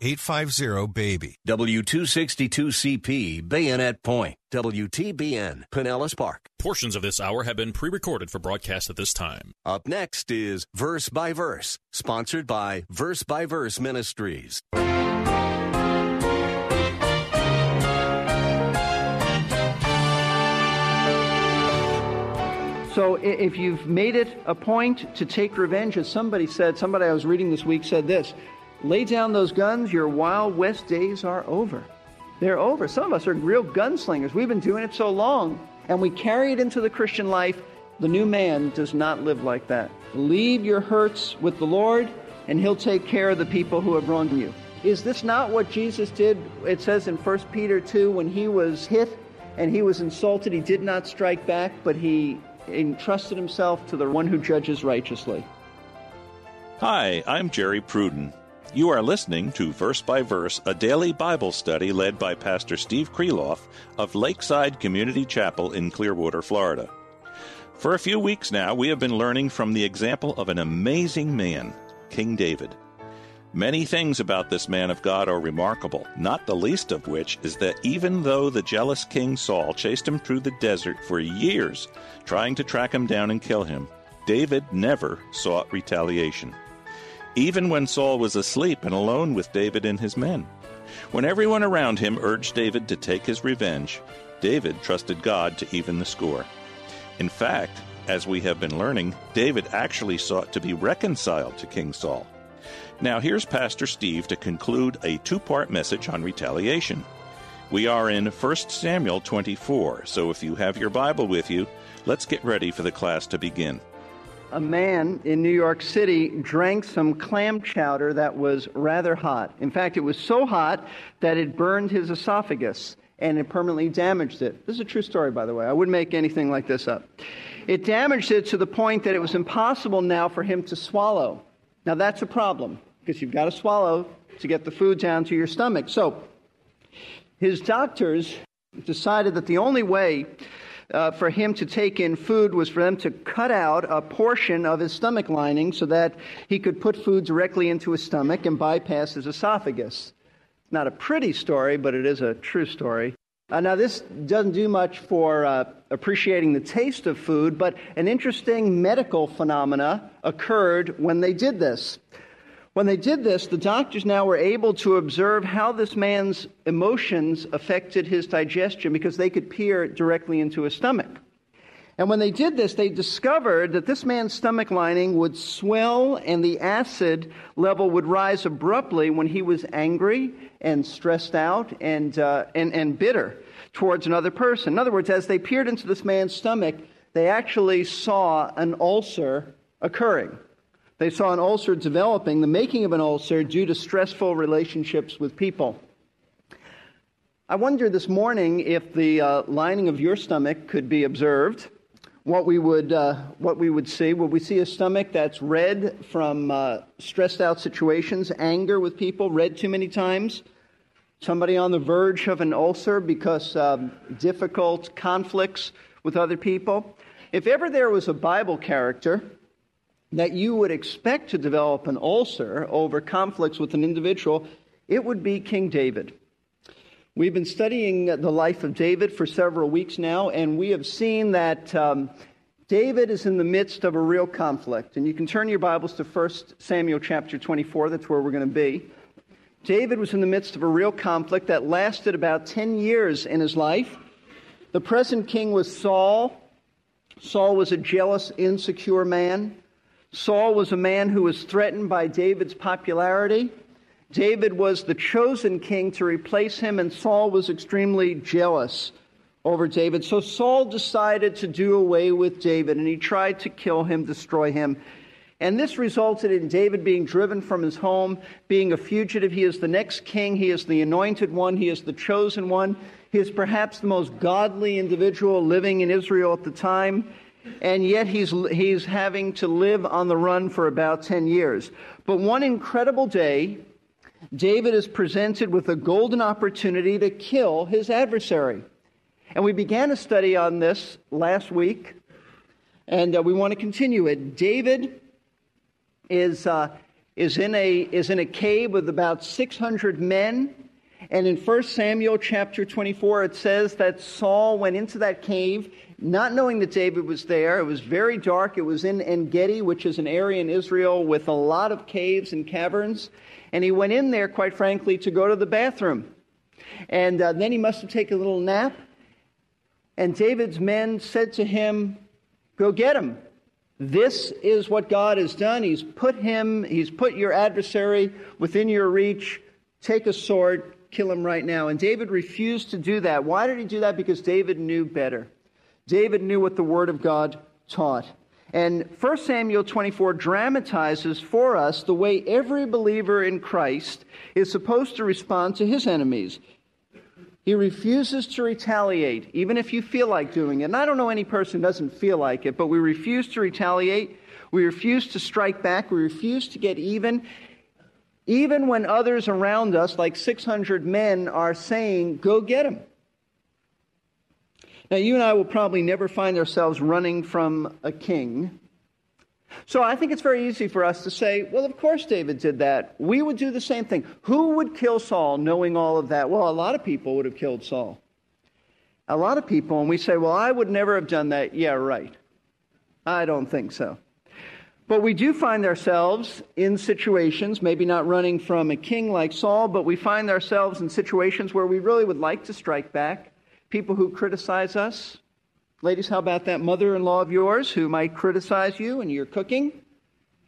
850 baby. W262CP, Bayonet Point. WTBN, Pinellas Park. Portions of this hour have been pre recorded for broadcast at this time. Up next is Verse by Verse, sponsored by Verse by Verse Ministries. So if you've made it a point to take revenge, as somebody said, somebody I was reading this week said this lay down those guns, your Wild West days are over. They're over. Some of us are real gunslingers. We've been doing it so long, and we carry it into the Christian life. The new man does not live like that. Leave your hurts with the Lord, and He'll take care of the people who have wronged you. Is this not what Jesus did? It says in 1 Peter 2 when he was hit and he was insulted, he did not strike back, but he entrusted himself to the one who judges righteously. Hi, I'm Jerry Pruden. You are listening to Verse by Verse, a daily Bible study led by Pastor Steve Kreloff of Lakeside Community Chapel in Clearwater, Florida. For a few weeks now, we have been learning from the example of an amazing man, King David. Many things about this man of God are remarkable, not the least of which is that even though the jealous King Saul chased him through the desert for years, trying to track him down and kill him, David never sought retaliation. Even when Saul was asleep and alone with David and his men. When everyone around him urged David to take his revenge, David trusted God to even the score. In fact, as we have been learning, David actually sought to be reconciled to King Saul. Now, here's Pastor Steve to conclude a two part message on retaliation. We are in 1 Samuel 24, so if you have your Bible with you, let's get ready for the class to begin. A man in New York City drank some clam chowder that was rather hot. In fact, it was so hot that it burned his esophagus and it permanently damaged it. This is a true story, by the way. I wouldn't make anything like this up. It damaged it to the point that it was impossible now for him to swallow. Now, that's a problem because you've got to swallow to get the food down to your stomach. So, his doctors decided that the only way uh, for him to take in food was for them to cut out a portion of his stomach lining so that he could put food directly into his stomach and bypass his esophagus. It's not a pretty story, but it is a true story. Uh, now, this doesn't do much for uh, appreciating the taste of food, but an interesting medical phenomena occurred when they did this. When they did this, the doctors now were able to observe how this man's emotions affected his digestion because they could peer directly into his stomach. And when they did this, they discovered that this man's stomach lining would swell and the acid level would rise abruptly when he was angry and stressed out and, uh, and, and bitter towards another person. In other words, as they peered into this man's stomach, they actually saw an ulcer occurring. They saw an ulcer developing, the making of an ulcer due to stressful relationships with people. I wonder this morning if the uh, lining of your stomach could be observed. What we would, uh, what we would see. Would we see a stomach that's red from uh, stressed out situations, anger with people, red too many times? Somebody on the verge of an ulcer because um, difficult conflicts with other people? If ever there was a Bible character that you would expect to develop an ulcer over conflicts with an individual, it would be King David. We've been studying the life of David for several weeks now, and we have seen that um, David is in the midst of a real conflict. And you can turn your Bibles to 1 Samuel chapter 24, that's where we're going to be. David was in the midst of a real conflict that lasted about 10 years in his life. The present king was Saul. Saul was a jealous, insecure man. Saul was a man who was threatened by David's popularity. David was the chosen king to replace him, and Saul was extremely jealous over David. So Saul decided to do away with David, and he tried to kill him, destroy him. And this resulted in David being driven from his home, being a fugitive. He is the next king. He is the anointed one. He is the chosen one. He is perhaps the most godly individual living in Israel at the time. And yet he's, he's having to live on the run for about 10 years. But one incredible day, David is presented with a golden opportunity to kill his adversary. And we began a study on this last week, and uh, we want to continue it. David is, uh, is, in a, is in a cave with about 600 men. And in 1 Samuel chapter 24, it says that Saul went into that cave not knowing that David was there. It was very dark. It was in En Gedi, which is an area in Israel with a lot of caves and caverns. And he went in there, quite frankly, to go to the bathroom. And uh, then he must have taken a little nap. And David's men said to him, Go get him. This is what God has done. He's put him, he's put your adversary within your reach. Take a sword, kill him right now. And David refused to do that. Why did he do that? Because David knew better. David knew what the Word of God taught. And 1 Samuel 24 dramatizes for us the way every believer in Christ is supposed to respond to his enemies. He refuses to retaliate, even if you feel like doing it. And I don't know any person doesn't feel like it, but we refuse to retaliate. We refuse to strike back. We refuse to get even. Even when others around us, like 600 men, are saying, go get him. Now, you and I will probably never find ourselves running from a king. So I think it's very easy for us to say, well, of course David did that. We would do the same thing. Who would kill Saul knowing all of that? Well, a lot of people would have killed Saul. A lot of people, and we say, well, I would never have done that. Yeah, right. I don't think so. But we do find ourselves in situations, maybe not running from a king like Saul, but we find ourselves in situations where we really would like to strike back. People who criticize us, Ladies, how about that mother in law of yours who might criticize you and you're cooking?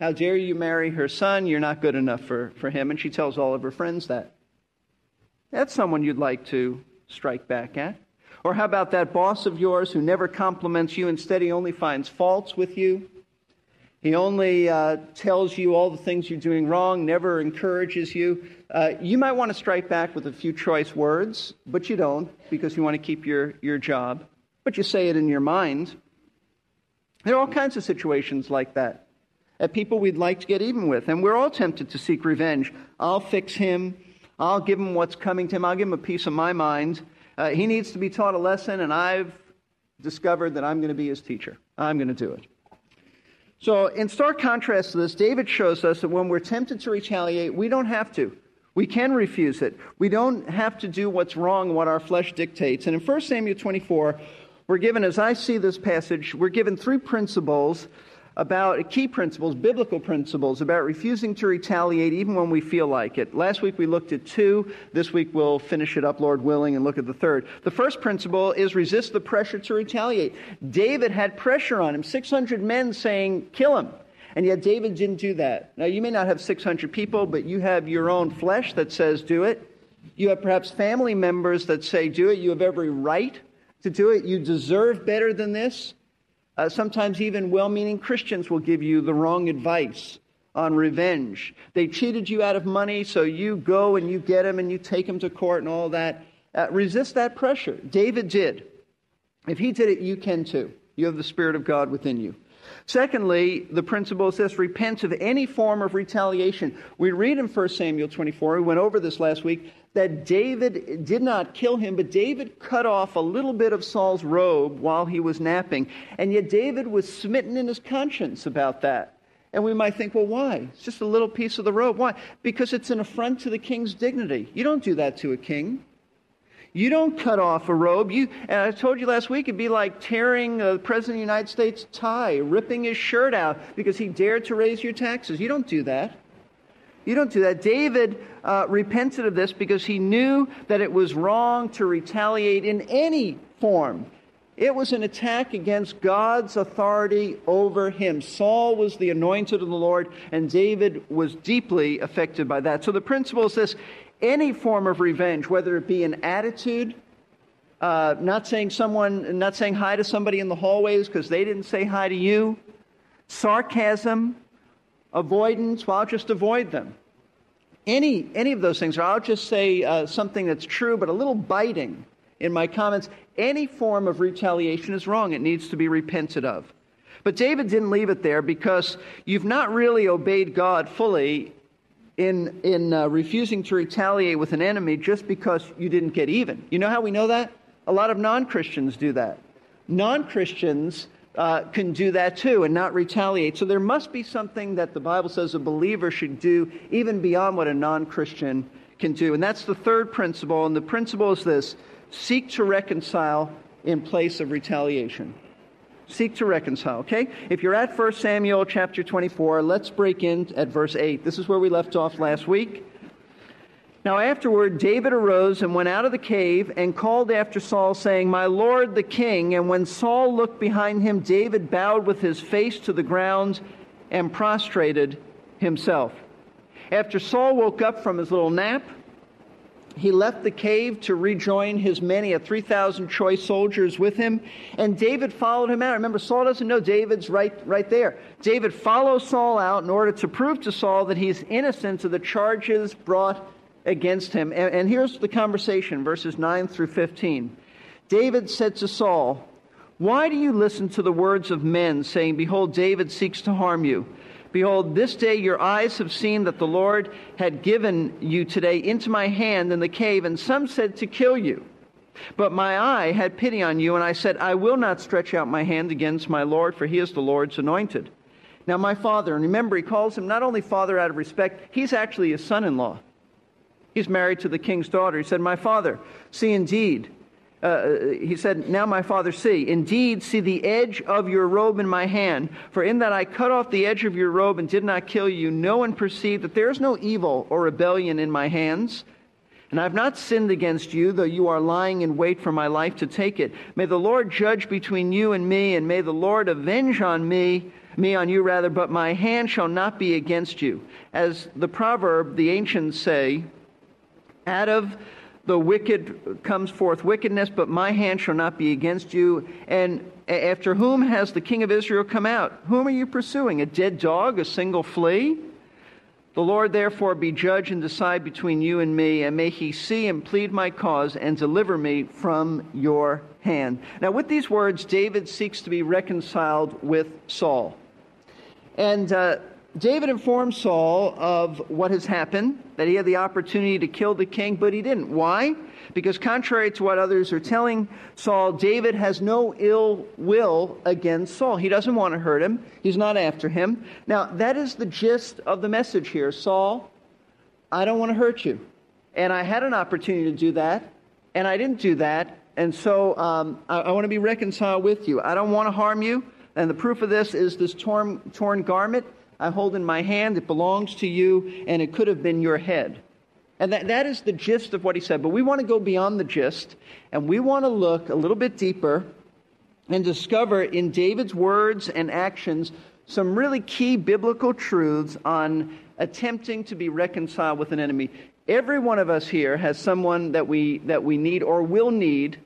How dare you marry her son? You're not good enough for, for him. And she tells all of her friends that. That's someone you'd like to strike back at. Or how about that boss of yours who never compliments you? Instead, he only finds faults with you. He only uh, tells you all the things you're doing wrong, never encourages you. Uh, you might want to strike back with a few choice words, but you don't because you want to keep your, your job but you say it in your mind. There are all kinds of situations like that. At people we'd like to get even with, and we're all tempted to seek revenge. I'll fix him. I'll give him what's coming to him. I'll give him a piece of my mind. Uh, he needs to be taught a lesson, and I've discovered that I'm going to be his teacher. I'm going to do it. So, in stark contrast to this, David shows us that when we're tempted to retaliate, we don't have to. We can refuse it. We don't have to do what's wrong, what our flesh dictates. And in 1 Samuel 24, we're given, as I see this passage, we're given three principles about key principles, biblical principles about refusing to retaliate even when we feel like it. Last week we looked at two. This week we'll finish it up, Lord willing, and look at the third. The first principle is resist the pressure to retaliate. David had pressure on him, 600 men saying, kill him. And yet David didn't do that. Now, you may not have 600 people, but you have your own flesh that says, do it. You have perhaps family members that say, do it. You have every right to do it. You deserve better than this. Uh, sometimes even well meaning Christians will give you the wrong advice on revenge. They cheated you out of money, so you go and you get them and you take them to court and all that. Uh, resist that pressure. David did. If he did it, you can too. You have the Spirit of God within you. Secondly, the principle says repent of any form of retaliation. We read in 1 Samuel 24, we went over this last week, that David did not kill him, but David cut off a little bit of Saul's robe while he was napping. And yet David was smitten in his conscience about that. And we might think, well, why? It's just a little piece of the robe. Why? Because it's an affront to the king's dignity. You don't do that to a king. You don't cut off a robe. You, and I told you last week, it'd be like tearing the President of the United States tie, ripping his shirt out because he dared to raise your taxes. You don't do that. You don't do that. David uh, repented of this because he knew that it was wrong to retaliate in any form. It was an attack against God's authority over him. Saul was the anointed of the Lord, and David was deeply affected by that. So the principle is this any form of revenge, whether it be an attitude, uh, not saying someone, not saying hi to somebody in the hallways because they didn't say hi to you, sarcasm, avoidance, well, I'll just avoid them. Any, any of those things, or I'll just say uh, something that's true but a little biting in my comments. Any form of retaliation is wrong. It needs to be repented of. But David didn't leave it there because you've not really obeyed God fully in, in uh, refusing to retaliate with an enemy just because you didn't get even. You know how we know that? A lot of non Christians do that. Non Christians uh, can do that too and not retaliate. So there must be something that the Bible says a believer should do even beyond what a non Christian can do. And that's the third principle. And the principle is this seek to reconcile in place of retaliation. Seek to reconcile, okay? If you're at 1 Samuel chapter 24, let's break in at verse 8. This is where we left off last week. Now, afterward, David arose and went out of the cave and called after Saul, saying, My lord the king. And when Saul looked behind him, David bowed with his face to the ground and prostrated himself. After Saul woke up from his little nap, he left the cave to rejoin his many, a 3,000 choice soldiers with him, and David followed him out. Remember, Saul doesn't know David's right, right there. David follows Saul out in order to prove to Saul that he's innocent of the charges brought against him. And, and here's the conversation, verses 9 through 15. David said to Saul, Why do you listen to the words of men, saying, Behold, David seeks to harm you? Behold, this day your eyes have seen that the Lord had given you today into my hand in the cave, and some said to kill you. But my eye had pity on you, and I said, I will not stretch out my hand against my Lord, for he is the Lord's anointed. Now, my father, and remember, he calls him not only father out of respect, he's actually his son in law. He's married to the king's daughter. He said, My father, see indeed, uh, he said, Now my father, see, indeed, see the edge of your robe in my hand, for in that I cut off the edge of your robe and did not kill you, know and perceive that there is no evil or rebellion in my hands. And I have not sinned against you, though you are lying in wait for my life to take it. May the Lord judge between you and me, and may the Lord avenge on me, me on you rather, but my hand shall not be against you. As the proverb, the ancients say, out of the wicked comes forth wickedness, but my hand shall not be against you. And after whom has the king of Israel come out? Whom are you pursuing? A dead dog, a single flea? The Lord therefore be judge and decide between you and me, and may he see and plead my cause and deliver me from your hand. Now, with these words, David seeks to be reconciled with Saul. And uh, David informed Saul of what has happened, that he had the opportunity to kill the king, but he didn't. Why? Because contrary to what others are telling Saul, David has no ill will against Saul. He doesn't want to hurt him, he's not after him. Now, that is the gist of the message here. Saul, I don't want to hurt you. And I had an opportunity to do that, and I didn't do that. And so um, I, I want to be reconciled with you. I don't want to harm you. And the proof of this is this torn, torn garment I hold in my hand. It belongs to you, and it could have been your head. And that, that is the gist of what he said. But we want to go beyond the gist, and we want to look a little bit deeper and discover in David's words and actions some really key biblical truths on attempting to be reconciled with an enemy. Every one of us here has someone that we, that we need or will need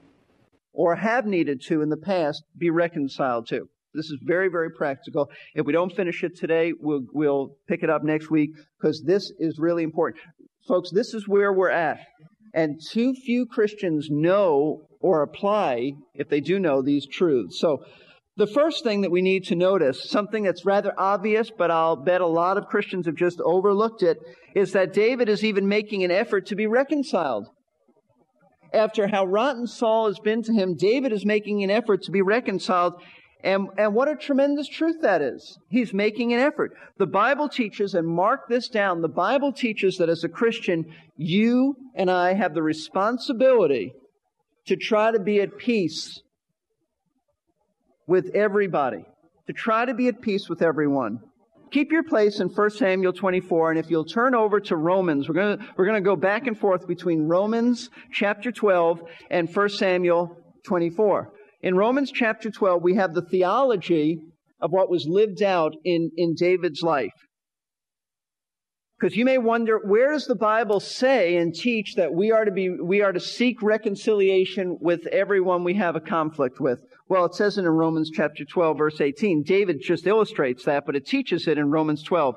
or have needed to in the past be reconciled to. This is very, very practical. If we don't finish it today, we'll, we'll pick it up next week because this is really important. Folks, this is where we're at. And too few Christians know or apply, if they do know, these truths. So, the first thing that we need to notice, something that's rather obvious, but I'll bet a lot of Christians have just overlooked it, is that David is even making an effort to be reconciled. After how rotten Saul has been to him, David is making an effort to be reconciled. And, and what a tremendous truth that is. He's making an effort. The Bible teaches, and mark this down, the Bible teaches that as a Christian, you and I have the responsibility to try to be at peace with everybody, to try to be at peace with everyone. Keep your place in 1 Samuel 24, and if you'll turn over to Romans, we're going we're going to go back and forth between Romans chapter 12 and 1 Samuel 24. In Romans chapter 12, we have the theology of what was lived out in, in David's life. Because you may wonder, where does the Bible say and teach that we are to be, we are to seek reconciliation with everyone we have a conflict with? Well, it says it in Romans chapter 12, verse 18. David just illustrates that, but it teaches it in Romans 12.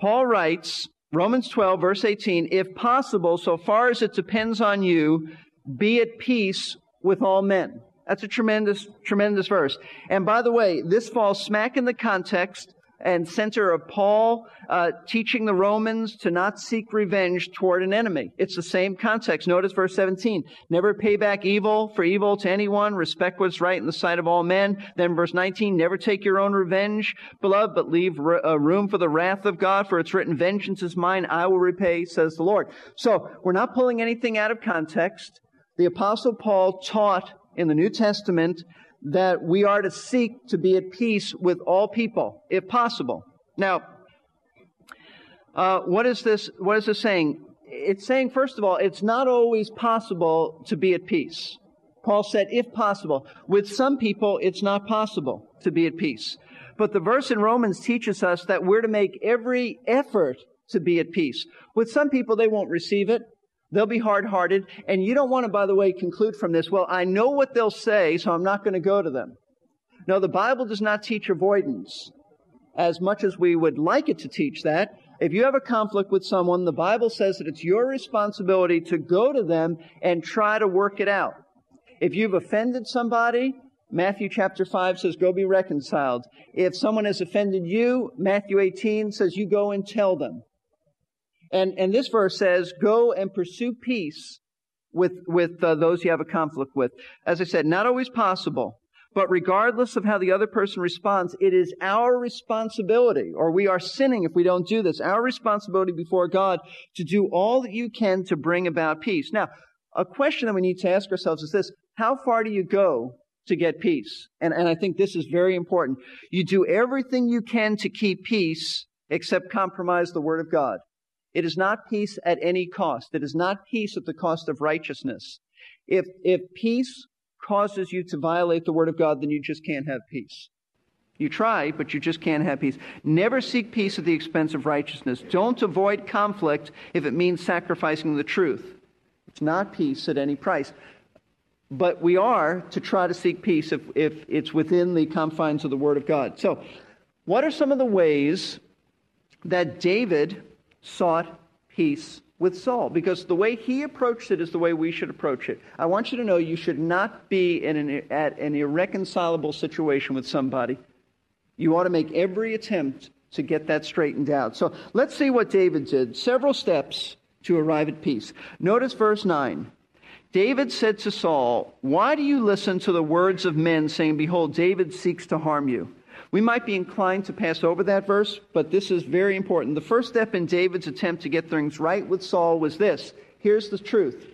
Paul writes, Romans 12, verse 18, if possible, so far as it depends on you, be at peace with all men. That's a tremendous, tremendous verse. And by the way, this falls smack in the context and center of Paul uh, teaching the Romans to not seek revenge toward an enemy. It's the same context. Notice verse 17. Never pay back evil for evil to anyone. Respect what's right in the sight of all men. Then verse 19. Never take your own revenge, beloved, but leave uh, room for the wrath of God. For it's written, vengeance is mine. I will repay, says the Lord. So we're not pulling anything out of context. The apostle Paul taught in the New Testament that we are to seek to be at peace with all people, if possible. Now, uh, what is this? What is this saying? It's saying, first of all, it's not always possible to be at peace. Paul said, if possible. With some people, it's not possible to be at peace. But the verse in Romans teaches us that we're to make every effort to be at peace. With some people, they won't receive it. They'll be hard hearted. And you don't want to, by the way, conclude from this, well, I know what they'll say, so I'm not going to go to them. No, the Bible does not teach avoidance as much as we would like it to teach that. If you have a conflict with someone, the Bible says that it's your responsibility to go to them and try to work it out. If you've offended somebody, Matthew chapter 5 says, go be reconciled. If someone has offended you, Matthew 18 says, you go and tell them. And, and this verse says, go and pursue peace with, with uh, those you have a conflict with. As I said, not always possible, but regardless of how the other person responds, it is our responsibility, or we are sinning if we don't do this, our responsibility before God to do all that you can to bring about peace. Now, a question that we need to ask ourselves is this, how far do you go to get peace? And, and I think this is very important. You do everything you can to keep peace except compromise the Word of God. It is not peace at any cost. It is not peace at the cost of righteousness. If, if peace causes you to violate the Word of God, then you just can't have peace. You try, but you just can't have peace. Never seek peace at the expense of righteousness. Don't avoid conflict if it means sacrificing the truth. It's not peace at any price. But we are to try to seek peace if, if it's within the confines of the Word of God. So, what are some of the ways that David sought peace with Saul because the way he approached it is the way we should approach it. I want you to know you should not be in an, at an irreconcilable situation with somebody. You ought to make every attempt to get that straightened out. So let's see what David did. Several steps to arrive at peace. Notice verse 9. David said to Saul, Why do you listen to the words of men saying, Behold, David seeks to harm you? We might be inclined to pass over that verse, but this is very important. The first step in David's attempt to get things right with Saul was this. Here's the truth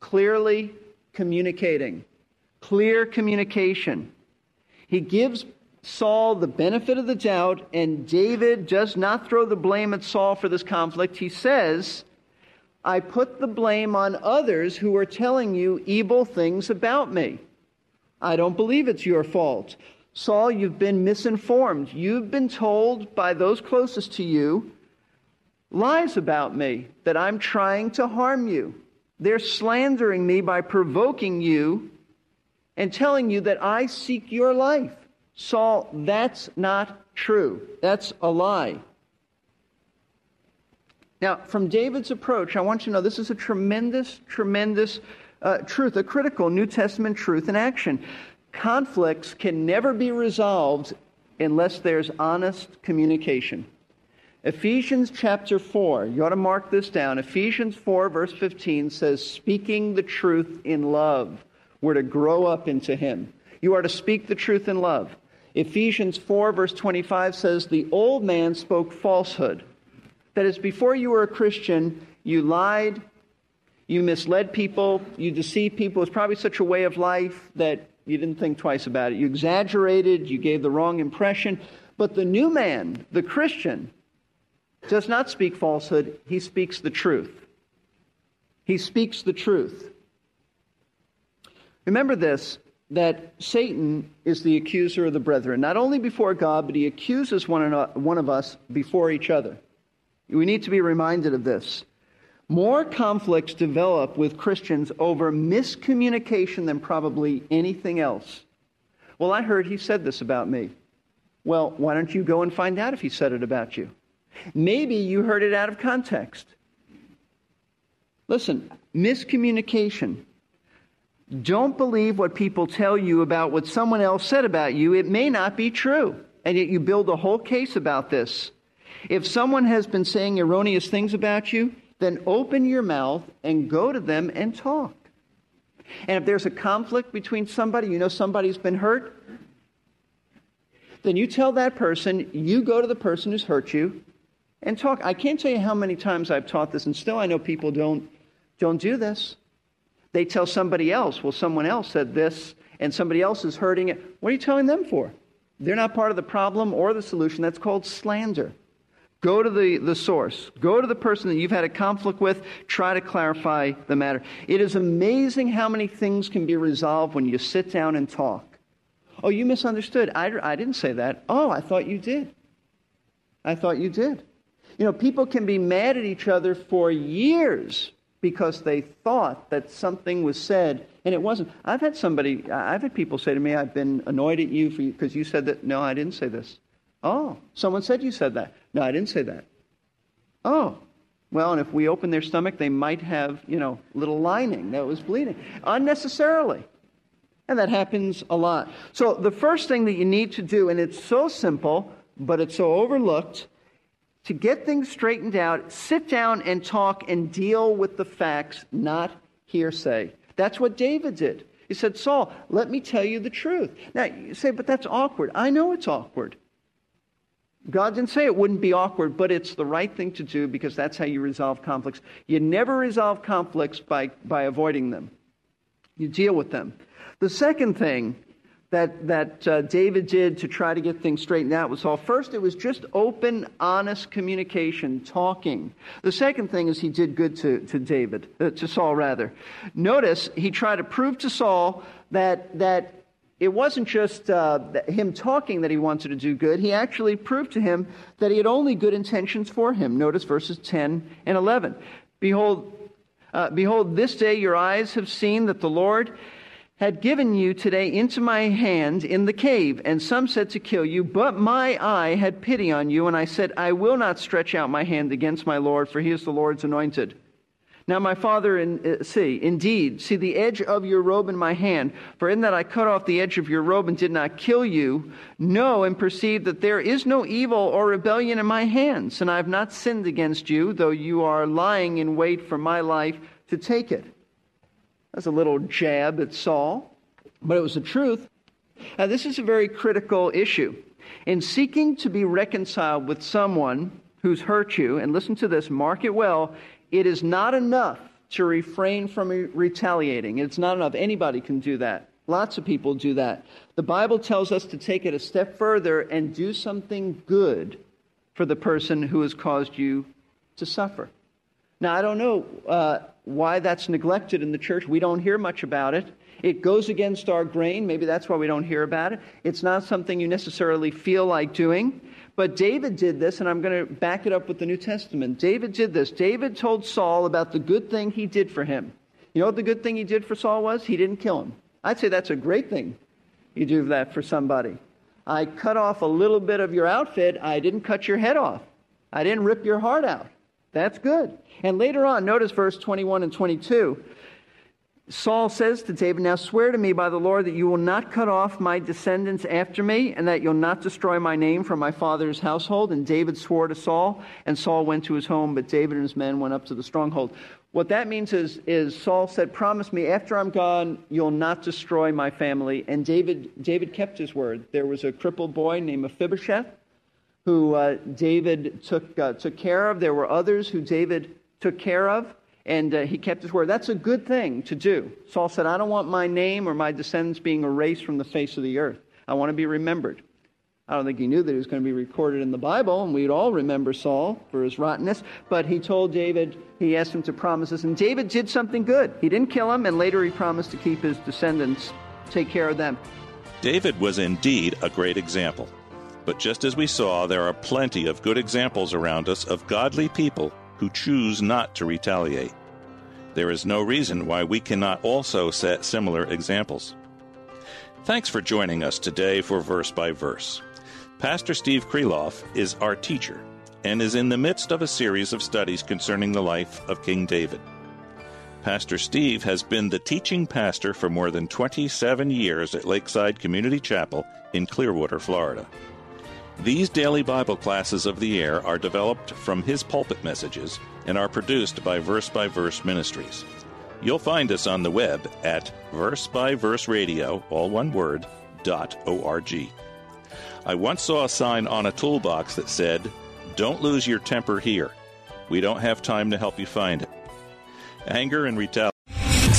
clearly communicating, clear communication. He gives Saul the benefit of the doubt, and David does not throw the blame at Saul for this conflict. He says, I put the blame on others who are telling you evil things about me. I don't believe it's your fault. Saul, you've been misinformed. You've been told by those closest to you lies about me, that I'm trying to harm you. They're slandering me by provoking you and telling you that I seek your life. Saul, that's not true. That's a lie. Now, from David's approach, I want you to know this is a tremendous, tremendous uh, truth, a critical New Testament truth in action. Conflicts can never be resolved unless there's honest communication. Ephesians chapter 4, you ought to mark this down. Ephesians 4, verse 15 says, Speaking the truth in love. We're to grow up into Him. You are to speak the truth in love. Ephesians 4, verse 25 says, The old man spoke falsehood. That is, before you were a Christian, you lied, you misled people, you deceived people. It's probably such a way of life that you didn't think twice about it. You exaggerated, you gave the wrong impression. But the new man, the Christian, does not speak falsehood, he speaks the truth. He speaks the truth. Remember this that Satan is the accuser of the brethren, not only before God, but he accuses one, one of us before each other. We need to be reminded of this. More conflicts develop with Christians over miscommunication than probably anything else. Well, I heard he said this about me. Well, why don't you go and find out if he said it about you? Maybe you heard it out of context. Listen, miscommunication. Don't believe what people tell you about what someone else said about you. It may not be true. And yet you build a whole case about this. If someone has been saying erroneous things about you, then open your mouth and go to them and talk. And if there's a conflict between somebody, you know somebody's been hurt, then you tell that person, you go to the person who's hurt you and talk. I can't tell you how many times I've taught this, and still I know people don't, don't do this. They tell somebody else, well, someone else said this, and somebody else is hurting it. What are you telling them for? They're not part of the problem or the solution. That's called slander. Go to the, the source. Go to the person that you've had a conflict with. Try to clarify the matter. It is amazing how many things can be resolved when you sit down and talk. Oh, you misunderstood. I, I didn't say that. Oh, I thought you did. I thought you did. You know, people can be mad at each other for years because they thought that something was said and it wasn't. I've had somebody, I've had people say to me, I've been annoyed at you because you said that. No, I didn't say this. Oh, someone said you said that. No, I didn't say that. Oh, well, and if we open their stomach, they might have, you know, little lining that was bleeding unnecessarily. And that happens a lot. So the first thing that you need to do, and it's so simple, but it's so overlooked, to get things straightened out, sit down and talk and deal with the facts, not hearsay. That's what David did. He said, Saul, let me tell you the truth. Now, you say, but that's awkward. I know it's awkward. God didn't say it wouldn't be awkward, but it's the right thing to do because that's how you resolve conflicts. You never resolve conflicts by, by avoiding them, you deal with them. The second thing that, that uh, David did to try to get things straightened out was all first, it was just open, honest communication, talking. The second thing is he did good to, to David, uh, to Saul rather. Notice he tried to prove to Saul that, that it wasn't just uh, him talking that he wanted to do good. He actually proved to him that he had only good intentions for him. Notice verses 10 and 11. Behold, uh, behold, this day your eyes have seen that the Lord had given you today into my hand in the cave. And some said to kill you, but my eye had pity on you. And I said, I will not stretch out my hand against my Lord, for he is the Lord's anointed. Now, my father, in, uh, see, indeed, see the edge of your robe in my hand, for in that I cut off the edge of your robe and did not kill you, know and perceive that there is no evil or rebellion in my hands, and I have not sinned against you, though you are lying in wait for my life to take it. That's a little jab at Saul, but it was the truth. Now, this is a very critical issue. In seeking to be reconciled with someone who's hurt you, and listen to this, mark it well, it is not enough to refrain from retaliating. It's not enough. Anybody can do that. Lots of people do that. The Bible tells us to take it a step further and do something good for the person who has caused you to suffer. Now, I don't know uh, why that's neglected in the church. We don't hear much about it. It goes against our grain. Maybe that's why we don't hear about it. It's not something you necessarily feel like doing. But David did this, and I'm going to back it up with the New Testament. David did this. David told Saul about the good thing he did for him. You know what the good thing he did for Saul was? He didn't kill him. I'd say that's a great thing you do that for somebody. I cut off a little bit of your outfit. I didn't cut your head off. I didn't rip your heart out. That's good. And later on, notice verse 21 and 22. Saul says to David, Now swear to me by the Lord that you will not cut off my descendants after me, and that you'll not destroy my name from my father's household. And David swore to Saul, and Saul went to his home, but David and his men went up to the stronghold. What that means is, is Saul said, Promise me, after I'm gone, you'll not destroy my family. And David, David kept his word. There was a crippled boy named Mephibosheth who uh, David took, uh, took care of. There were others who David took care of and uh, he kept his word. That's a good thing to do. Saul said, I don't want my name or my descendants being erased from the face of the earth. I want to be remembered. I don't think he knew that he was going to be recorded in the Bible, and we'd all remember Saul for his rottenness. But he told David, he asked him to promise this, and David did something good. He didn't kill him, and later he promised to keep his descendants, take care of them. David was indeed a great example. But just as we saw, there are plenty of good examples around us of godly people who choose not to retaliate. There is no reason why we cannot also set similar examples. Thanks for joining us today for Verse by Verse. Pastor Steve Kreloff is our teacher and is in the midst of a series of studies concerning the life of King David. Pastor Steve has been the teaching pastor for more than 27 years at Lakeside Community Chapel in Clearwater, Florida. These daily Bible classes of the air are developed from his pulpit messages and are produced by Verse by Verse Ministries. You'll find us on the web at Verse by Verse Radio, all one word, dot org. I once saw a sign on a toolbox that said, Don't lose your temper here. We don't have time to help you find it. Anger and retaliation.